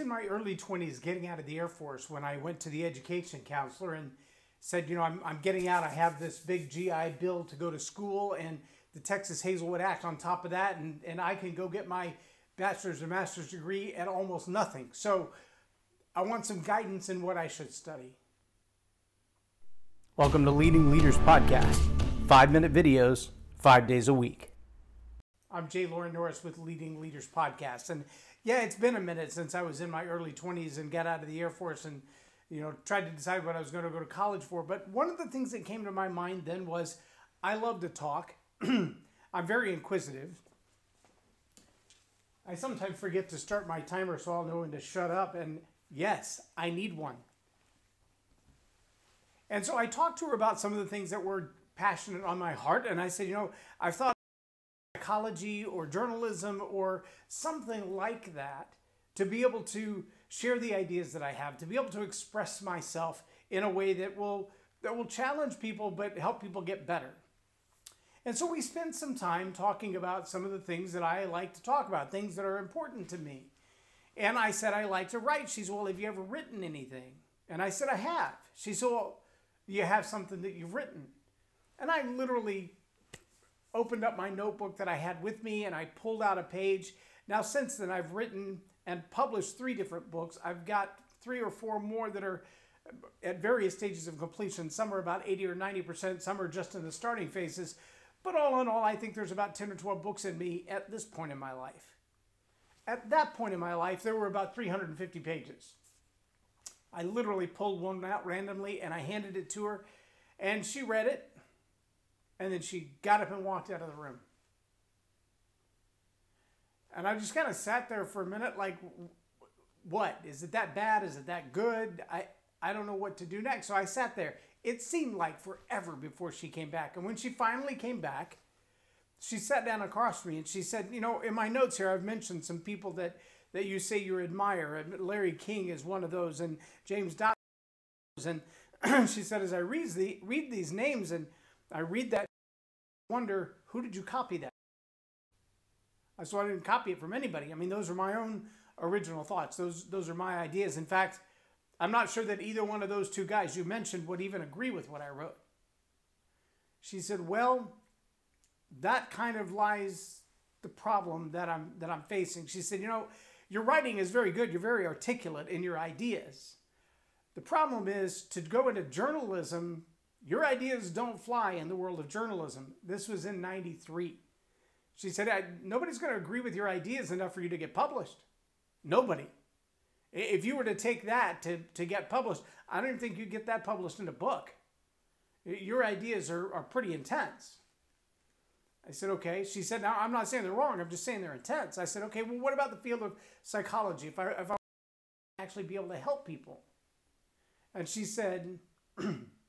was in my early 20s getting out of the Air Force when I went to the education counselor and said, you know, I'm, I'm getting out. I have this big GI Bill to go to school and the Texas Hazelwood Act on top of that, and, and I can go get my bachelor's or master's degree at almost nothing. So I want some guidance in what I should study. Welcome to Leading Leaders Podcast, five minute videos, five days a week. I'm Jay Loren Norris with Leading Leaders Podcast. And yeah, it's been a minute since I was in my early 20s and got out of the Air Force and, you know, tried to decide what I was going to go to college for. But one of the things that came to my mind then was I love to talk. I'm very inquisitive. I sometimes forget to start my timer so I'll know when to shut up. And yes, I need one. And so I talked to her about some of the things that were passionate on my heart. And I said, you know, I've thought psychology or journalism or something like that to be able to share the ideas that I have, to be able to express myself in a way that will that will challenge people but help people get better. And so we spent some time talking about some of the things that I like to talk about, things that are important to me. And I said I like to write. She said, "Well, have you ever written anything?" And I said, "I have." She said, "Well, you have something that you've written?" And I literally opened up my notebook that I had with me and I pulled out a page. Now, since then, I've written and published three different books. I've got three or four more that are at various stages of completion. Some are about 80 or 90%, some are just in the starting phases. But all in all, I think there's about 10 or 12 books in me at this point in my life. At that point in my life, there were about 350 pages. I literally pulled one out randomly and I handed it to her, and she read it and then she got up and walked out of the room. And I just kind of sat there for a minute, like, what? Is it that bad? Is it that good? I, I don't know what to do next. So I sat there. It seemed like forever before she came back. And when she finally came back, she sat down across from me and she said, You know, in my notes here, I've mentioned some people that, that you say you admire. Larry King is one of those, and James Dobbs. And she said, As I read, the, read these names and I read that wonder who did you copy that? Uh, so I didn't copy it from anybody. I mean, those are my own original thoughts. Those those are my ideas. In fact, I'm not sure that either one of those two guys you mentioned would even agree with what I wrote. She said, "Well, that kind of lies the problem that I'm that I'm facing." She said, "You know, your writing is very good. You're very articulate in your ideas. The problem is to go into journalism your ideas don't fly in the world of journalism. This was in 93. She said, Nobody's going to agree with your ideas enough for you to get published. Nobody. If you were to take that to, to get published, I don't think you'd get that published in a book. Your ideas are, are pretty intense. I said, okay. She said, now I'm not saying they're wrong. I'm just saying they're intense. I said, okay, well, what about the field of psychology? If I, if I actually be able to help people? And she said,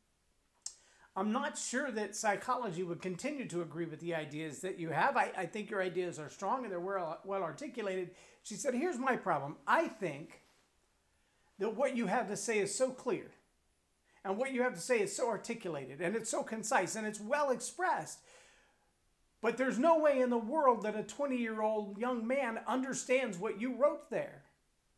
I'm not sure that psychology would continue to agree with the ideas that you have. I, I think your ideas are strong and they're well, well articulated. She said, Here's my problem. I think that what you have to say is so clear and what you have to say is so articulated and it's so concise and it's well expressed. But there's no way in the world that a 20 year old young man understands what you wrote there.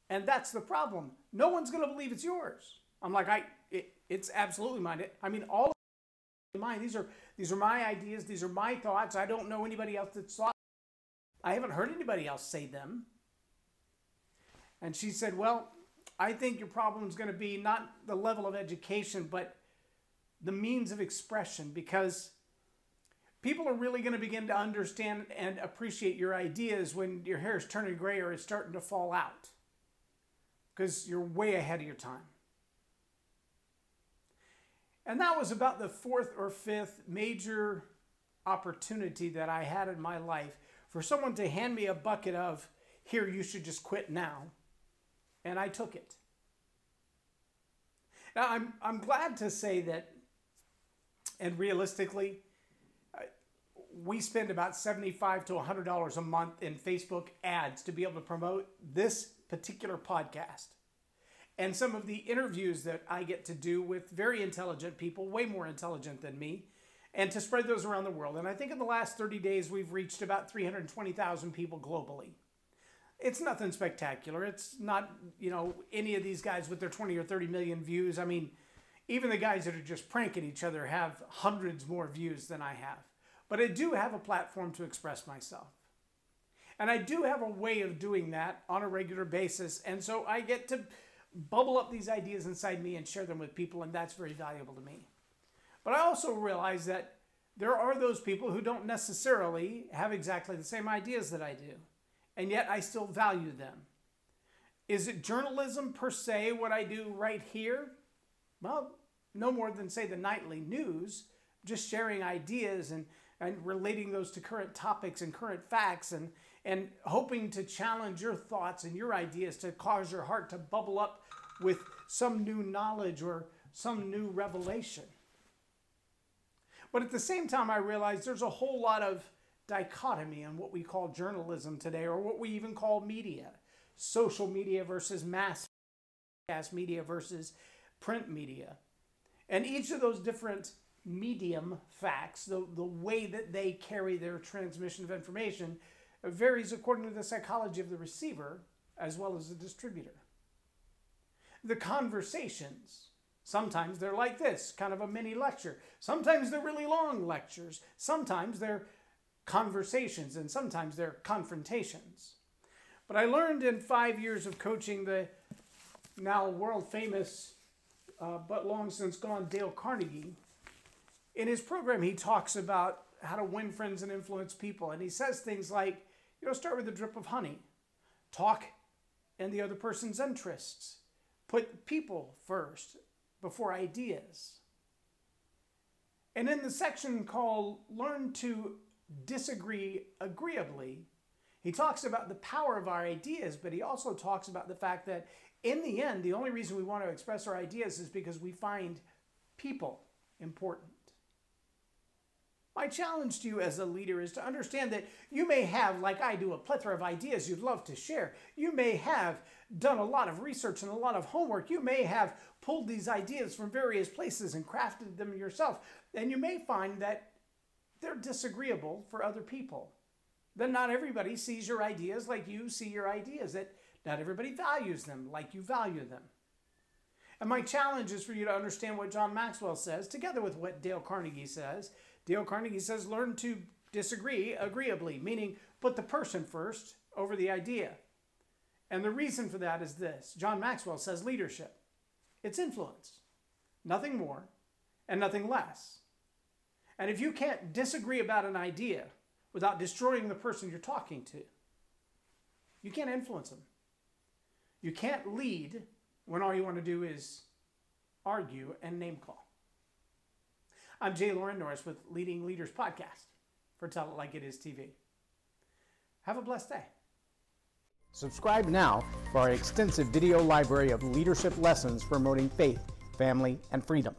And that's the problem. No one's going to believe it's yours. I'm like, I, it, it's absolutely mine. I mean, all mind. These are these are my ideas. These are my thoughts. I don't know anybody else that's thought. I haven't heard anybody else say them. And she said, "Well, I think your problem is going to be not the level of education, but the means of expression, because people are really going to begin to understand and appreciate your ideas when your hair is turning gray or it's starting to fall out, because you're way ahead of your time." And that was about the fourth or fifth major opportunity that I had in my life for someone to hand me a bucket of, here, you should just quit now. And I took it. Now, I'm, I'm glad to say that, and realistically, uh, we spend about 75 to $100 a month in Facebook ads to be able to promote this particular podcast and some of the interviews that I get to do with very intelligent people, way more intelligent than me, and to spread those around the world. And I think in the last 30 days, we've reached about 320,000 people globally. it's nothing spectacular. It's not, you know, any of these guys with their 20 or 30 million views. I mean, even the guys that are just pranking each other have hundreds more views than I have. But I do have a platform to express myself. And I do have a way of doing that on a regular basis. And so I get to bubble up these ideas inside me and share them with people, and that's very valuable to me. But I also realize that there are those people who don't necessarily have exactly the same ideas that I do, and yet I still value them. Is it journalism per se what I do right here? Well, no more than, say, the nightly news, just sharing ideas and, and relating those to current topics and current facts and, and hoping to challenge your thoughts and your ideas to cause your heart to bubble up with some new knowledge or some new revelation. But at the same time, I realize there's a whole lot of dichotomy in what we call journalism today, or what we even call media social media versus mass media versus print media. And each of those different medium facts, the, the way that they carry their transmission of information, varies according to the psychology of the receiver as well as the distributor. The conversations Sometimes they're like this, kind of a mini lecture. Sometimes they're really long lectures. Sometimes they're conversations, and sometimes they're confrontations. But I learned in five years of coaching the now world famous, uh, but long since gone Dale Carnegie. In his program, he talks about how to win friends and influence people. And he says things like, you know, start with a drip of honey, talk in the other person's interests, put people first, before ideas. And in the section called Learn to Disagree Agreeably, he talks about the power of our ideas, but he also talks about the fact that in the end, the only reason we want to express our ideas is because we find people important. My challenge to you as a leader is to understand that you may have, like I do, a plethora of ideas you'd love to share. You may have done a lot of research and a lot of homework. You may have pulled these ideas from various places and crafted them yourself. And you may find that they're disagreeable for other people. That not everybody sees your ideas like you see your ideas, that not everybody values them like you value them. And my challenge is for you to understand what John Maxwell says, together with what Dale Carnegie says. Dale Carnegie says, learn to disagree agreeably, meaning put the person first over the idea. And the reason for that is this John Maxwell says leadership. It's influence. Nothing more and nothing less. And if you can't disagree about an idea without destroying the person you're talking to, you can't influence them. You can't lead when all you want to do is argue and name call. I'm Jay Loren Norris with Leading Leaders Podcast for Tell It Like It Is TV. Have a blessed day. Subscribe now for our extensive video library of leadership lessons promoting faith, family, and freedom.